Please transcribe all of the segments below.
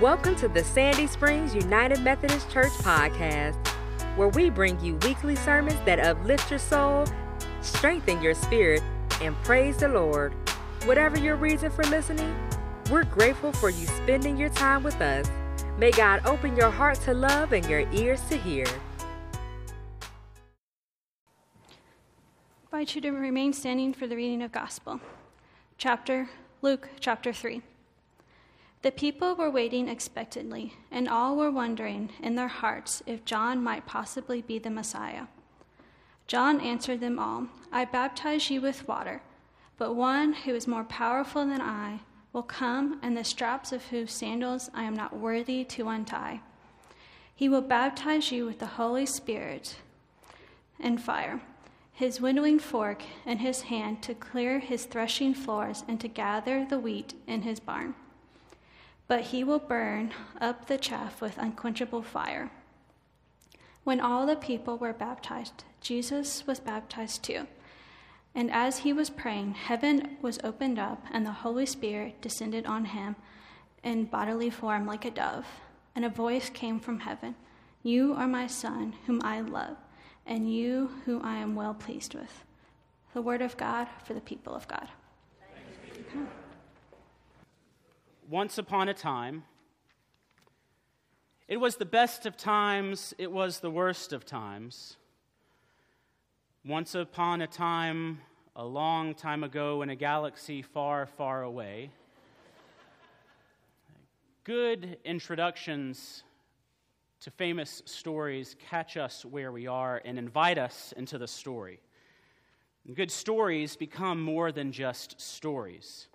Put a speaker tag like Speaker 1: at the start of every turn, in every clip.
Speaker 1: Welcome to the Sandy Springs United Methodist Church podcast, where we bring you weekly sermons that uplift your soul, strengthen your spirit, and praise the Lord. Whatever your reason for listening, we're grateful for you spending your time with us. May God open your heart to love and your ears to hear.
Speaker 2: I invite you to remain standing for the reading of Gospel. Chapter Luke chapter 3. The people were waiting expectantly, and all were wondering in their hearts if John might possibly be the Messiah. John answered them all I baptize you with water, but one who is more powerful than I will come, and the straps of whose sandals I am not worthy to untie. He will baptize you with the Holy Spirit and fire. His winnowing fork in his hand to clear his threshing floors and to gather the wheat in his barn but he will burn up the chaff with unquenchable fire. When all the people were baptized, Jesus was baptized too. And as he was praying, heaven was opened up, and the Holy Spirit descended on him in bodily form like a dove. And a voice came from heaven You are my Son, whom I love, and you who I am well pleased with. The word of God for the people of God.
Speaker 3: Once upon a time. It was the best of times, it was the worst of times. Once upon a time, a long time ago, in a galaxy far, far away. Good introductions to famous stories catch us where we are and invite us into the story. Good stories become more than just stories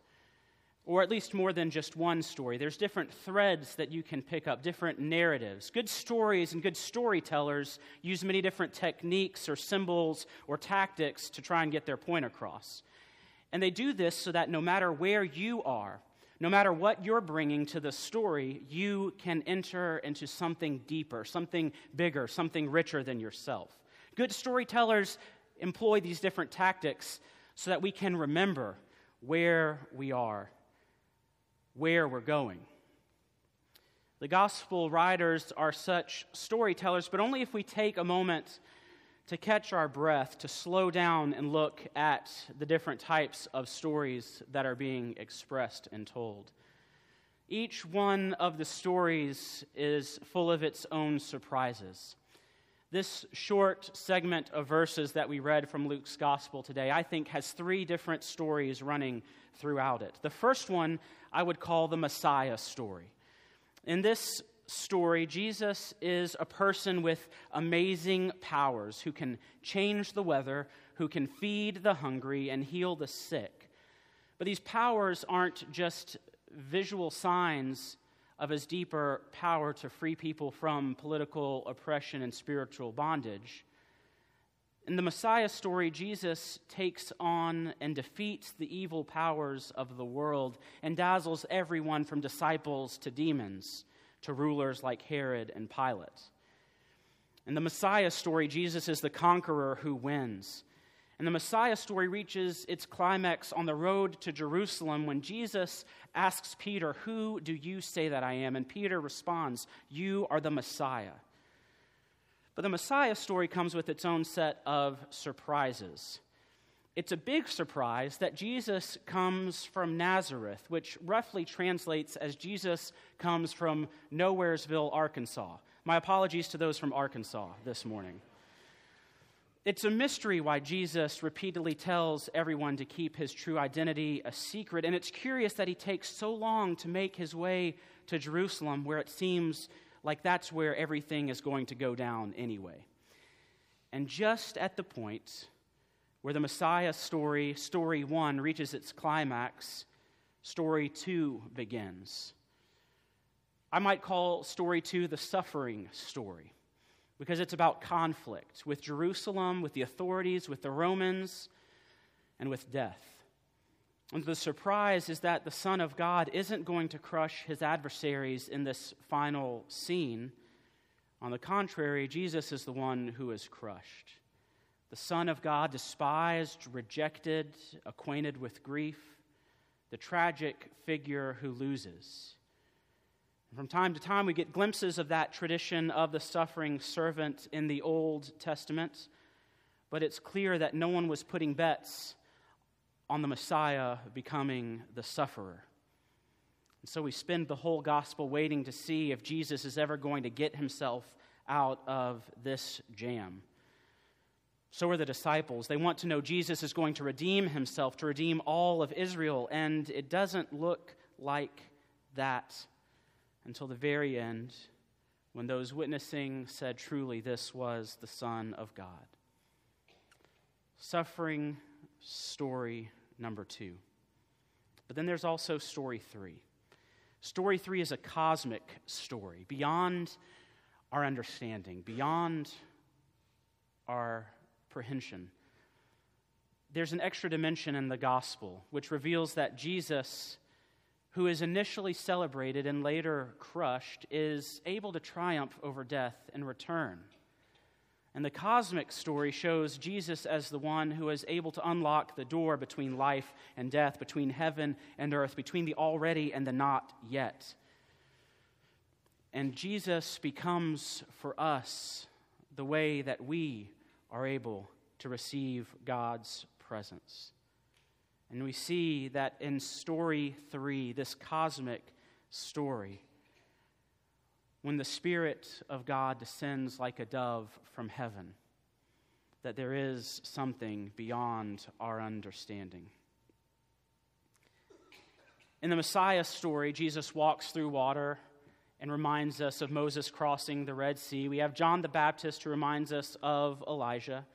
Speaker 3: or at least more than just one story. There's different threads that you can pick up, different narratives. Good stories and good storytellers use many different techniques or symbols or tactics to try and get their point across. And they do this so that no matter where you are, no matter what you're bringing to the story, you can enter into something deeper, something bigger, something richer than yourself. Good storytellers employ these different tactics so that we can remember where we are where we're going. The gospel writers are such storytellers, but only if we take a moment to catch our breath, to slow down and look at the different types of stories that are being expressed and told. Each one of the stories is full of its own surprises. This short segment of verses that we read from Luke's gospel today, I think, has three different stories running throughout it. The first one I would call the Messiah story. In this story, Jesus is a person with amazing powers who can change the weather, who can feed the hungry, and heal the sick. But these powers aren't just visual signs of his deeper power to free people from political oppression and spiritual bondage. In the Messiah story, Jesus takes on and defeats the evil powers of the world and dazzles everyone from disciples to demons to rulers like Herod and Pilate. In the Messiah story, Jesus is the conqueror who wins. And the Messiah story reaches its climax on the road to Jerusalem when Jesus asks Peter, Who do you say that I am? And Peter responds, You are the Messiah. But the Messiah story comes with its own set of surprises. It's a big surprise that Jesus comes from Nazareth, which roughly translates as Jesus comes from Nowheresville, Arkansas. My apologies to those from Arkansas this morning. It's a mystery why Jesus repeatedly tells everyone to keep his true identity a secret, and it's curious that he takes so long to make his way to Jerusalem, where it seems like that's where everything is going to go down anyway. And just at the point where the Messiah story, story one, reaches its climax, story two begins. I might call story two the suffering story because it's about conflict with Jerusalem, with the authorities, with the Romans, and with death. And the surprise is that the Son of God isn't going to crush his adversaries in this final scene. On the contrary, Jesus is the one who is crushed. The Son of God, despised, rejected, acquainted with grief, the tragic figure who loses. From time to time, we get glimpses of that tradition of the suffering servant in the Old Testament, but it's clear that no one was putting bets on the Messiah becoming the sufferer. And so we spend the whole gospel waiting to see if Jesus is ever going to get himself out of this jam. So are the disciples. They want to know Jesus is going to redeem himself, to redeem all of Israel, and it doesn't look like that until the very end when those witnessing said, Truly, this was the Son of God. Suffering story number two. But then there's also story three. Story three is a cosmic story, beyond our understanding, beyond our apprehension. There's an extra dimension in the gospel which reveals that Jesus, who is initially celebrated and later crushed, is able to triumph over death and return. And the cosmic story shows Jesus as the one who is able to unlock the door between life and death, between heaven and earth, between the already and the not yet. And Jesus becomes for us the way that we are able to receive God's presence. And we see that in story three, this cosmic story, when the Spirit of God descends like a dove from heaven, that there is something beyond our understanding. In the Messiah story, Jesus walks through water and reminds us of Moses crossing the Red Sea. We have John the Baptist who reminds us of Elijah.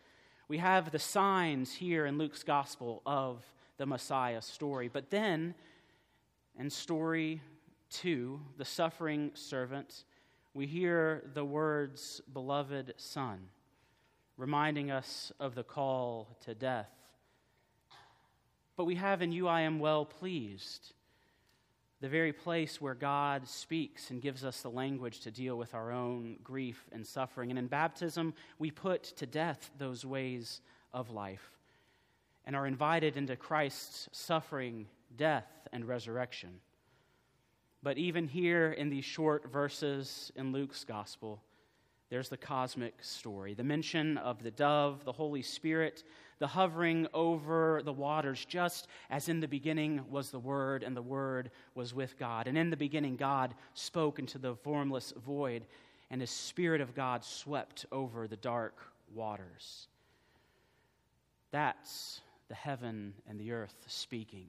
Speaker 3: We have the signs here in Luke's gospel of the Messiah story. But then, in story two, the suffering servant, we hear the words, beloved Son, reminding us of the call to death. But we have in you I am well pleased, the very place where God speaks and gives us the language to deal with our own grief and suffering. And in baptism, we put to death those ways of life and are invited into Christ's suffering, death, and resurrection. But even here in these short verses in Luke's gospel, there's the cosmic story the mention of the dove, the Holy Spirit, the hovering over the waters, just as in the beginning was the Word, and the Word was with God. And in the beginning, God spoke into the formless void, and His Spirit of God swept over the dark waters. That's the heaven and the earth speaking.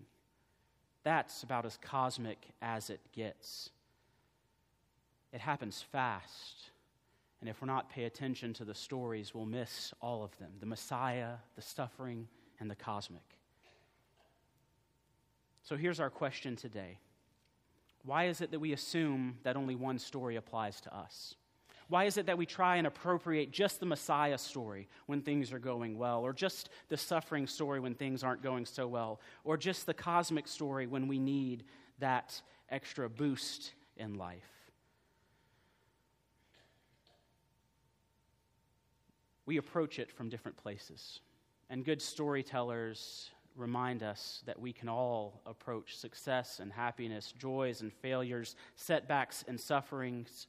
Speaker 3: That's about as cosmic as it gets. It happens fast. And if we're not pay attention to the stories, we'll miss all of them the Messiah, the suffering, and the cosmic. So here's our question today Why is it that we assume that only one story applies to us? Why is it that we try and appropriate just the Messiah story when things are going well, or just the suffering story when things aren't going so well, or just the cosmic story when we need that extra boost in life? We approach it from different places, and good storytellers remind us that we can all approach success and happiness, joys and failures, setbacks and sufferings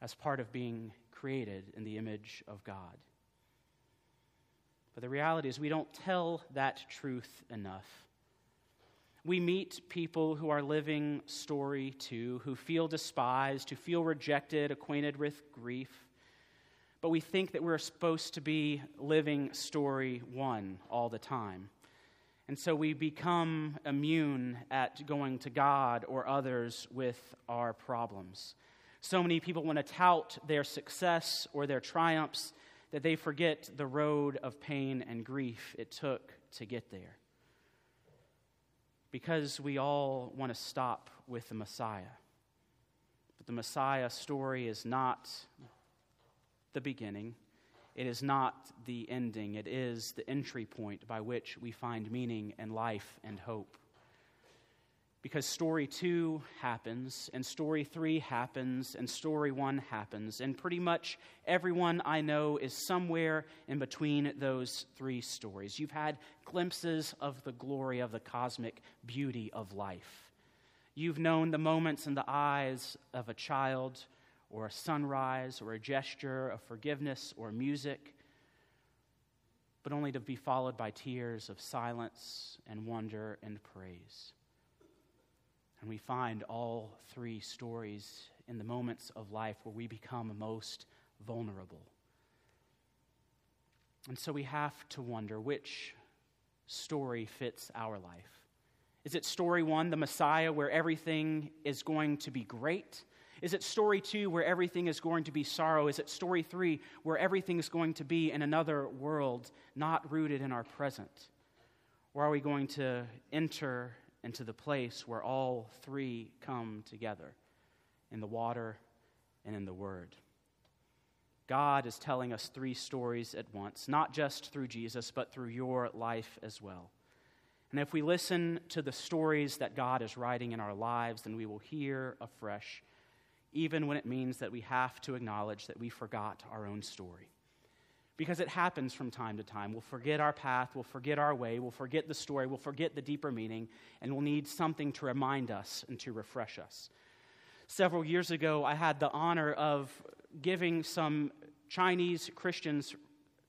Speaker 3: as part of being created in the image of God. But the reality is, we don't tell that truth enough. We meet people who are living story two, who feel despised, who feel rejected, acquainted with grief. But we think that we're supposed to be living story one all the time. And so we become immune at going to God or others with our problems. So many people want to tout their success or their triumphs that they forget the road of pain and grief it took to get there. Because we all want to stop with the Messiah. But the Messiah story is not the beginning, it is not the ending, it is the entry point by which we find meaning and life and hope because story two happens, and story three happens, and story one happens. And pretty much everyone I know is somewhere in between those three stories. You've had glimpses of the glory of the cosmic beauty of life. You've known the moments in the eyes of a child, or a sunrise, or a gesture of forgiveness or music, but only to be followed by tears of silence and wonder and praise. And we find all three stories in the moments of life where we become most vulnerable. And so we have to wonder which story fits our life. Is it story one, the Messiah, where everything is going to be great? Is it story two, where everything is going to be sorrow? Is it story three, where everything is going to be in another world, not rooted in our present? Or are we going to enter into the place where all three come together in the water and in the Word? God is telling us three stories at once, not just through Jesus, but through your life as well. And if we listen to the stories that God is writing in our lives, then we will hear afresh, even when it means that we have to acknowledge that we forgot our own story. Because it happens from time to time. We'll forget our path, we'll forget our way, we'll forget the story, we'll forget the deeper meaning, and we'll need something to remind us and to refresh us. Several years ago, I had the honor of giving some Chinese Christians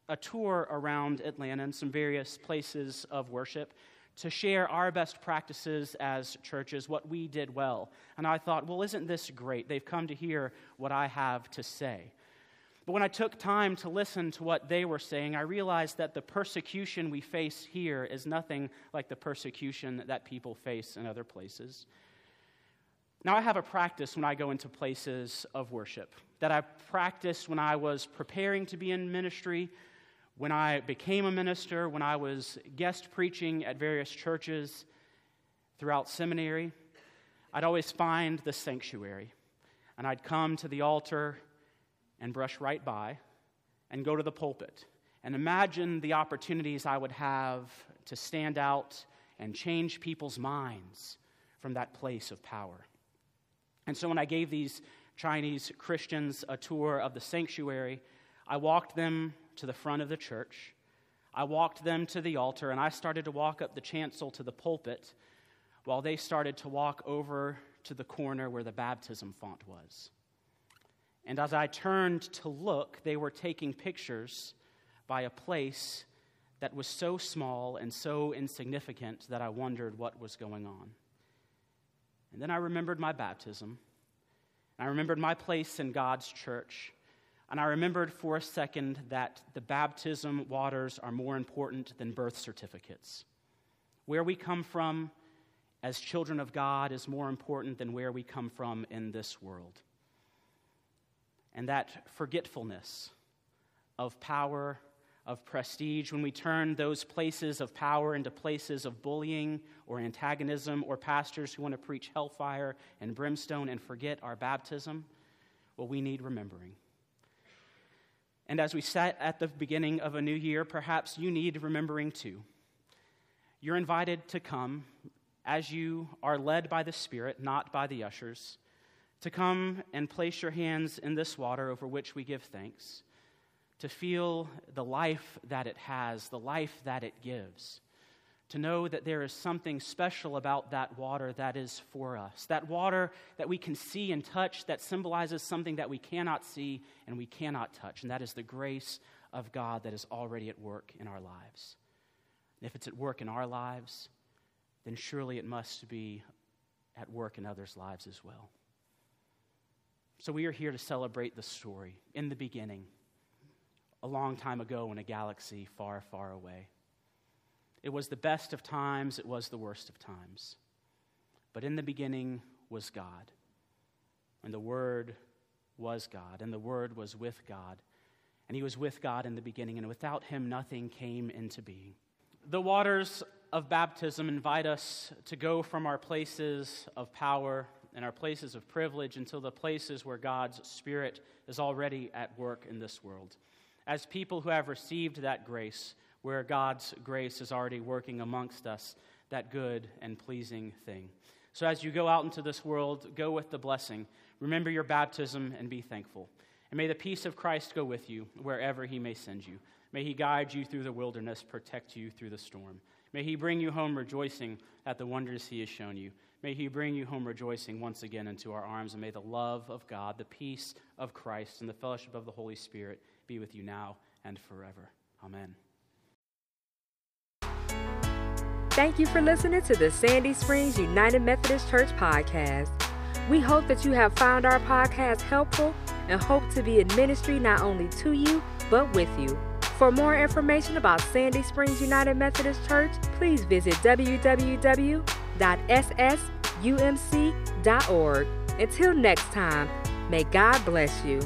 Speaker 3: a tour around Atlanta and some various places of worship to share our best practices as churches, what we did well. And I thought, well, isn't this great? They've come to hear what I have to say. But when I took time to listen to what they were saying, I realized that the persecution we face here is nothing like the persecution that people face in other places. Now, I have a practice when I go into places of worship that I practiced when I was preparing to be in ministry, when I became a minister, when I was guest preaching at various churches throughout seminary. I'd always find the sanctuary, and I'd come to the altar and brush right by and go to the pulpit and imagine the opportunities I would have to stand out and change people's minds from that place of power. And so when I gave these Chinese Christians a tour of the sanctuary, I walked them to the front of the church. I walked them to the altar, and I started to walk up the chancel to the pulpit while they started to walk over to the corner where the baptism font was. And as I turned to look, they were taking pictures by a place that was so small and so insignificant that I wondered what was going on. And then I remembered my baptism. I remembered my place in God's church. And I remembered for a second that the baptism waters are more important than birth certificates. Where we come from as children of God is more important than where we come from in this world. And that forgetfulness of power of prestige, when we turn those places of power into places of bullying or antagonism, or pastors who want to preach hellfire and brimstone and forget our baptism, well, we need remembering. And as we sat at the beginning of a new year, perhaps you need remembering too. You're invited to come as you are led by the Spirit, not by the ushers, to come and place your hands in this water over which we give thanks to feel the life that it has, the life that it gives, to know that there is something special about that water that is for us. That water that we can see and touch that symbolizes something that we cannot see and we cannot touch, and that is the grace of God that is already at work in our lives. And if it's at work in our lives, then surely it must be at work in others' lives as well. So we are here to celebrate the story in the beginning a long time ago in a galaxy far, far away. It was the best of times, it was the worst of times. But in the beginning was God, and the Word was God, and the Word was with God, and He was with God in the beginning, and without Him, nothing came into being. The waters of baptism invite us to go from our places of power and our places of privilege until the places where God's Spirit is already at work in this world as people who have received that grace, where God's grace is already working amongst us, that good and pleasing thing. So as you go out into this world, go with the blessing. Remember your baptism and be thankful. And may the peace of Christ go with you wherever he may send you. May he guide you through the wilderness, protect you through the storm. May he bring you home rejoicing at the wonders he has shown you. May He bring you home rejoicing once again into our arms, and may the love of God, the peace of Christ, and the fellowship of the Holy Spirit be with you now and forever. Amen.
Speaker 1: Thank you for listening to the Sandy Springs United Methodist Church podcast. We hope that you have found our podcast helpful and hope to be in ministry not only to you, but with you. For more information about Sandy Springs United Methodist Church, please visit www.ssumc.org. Until next time, may God bless you.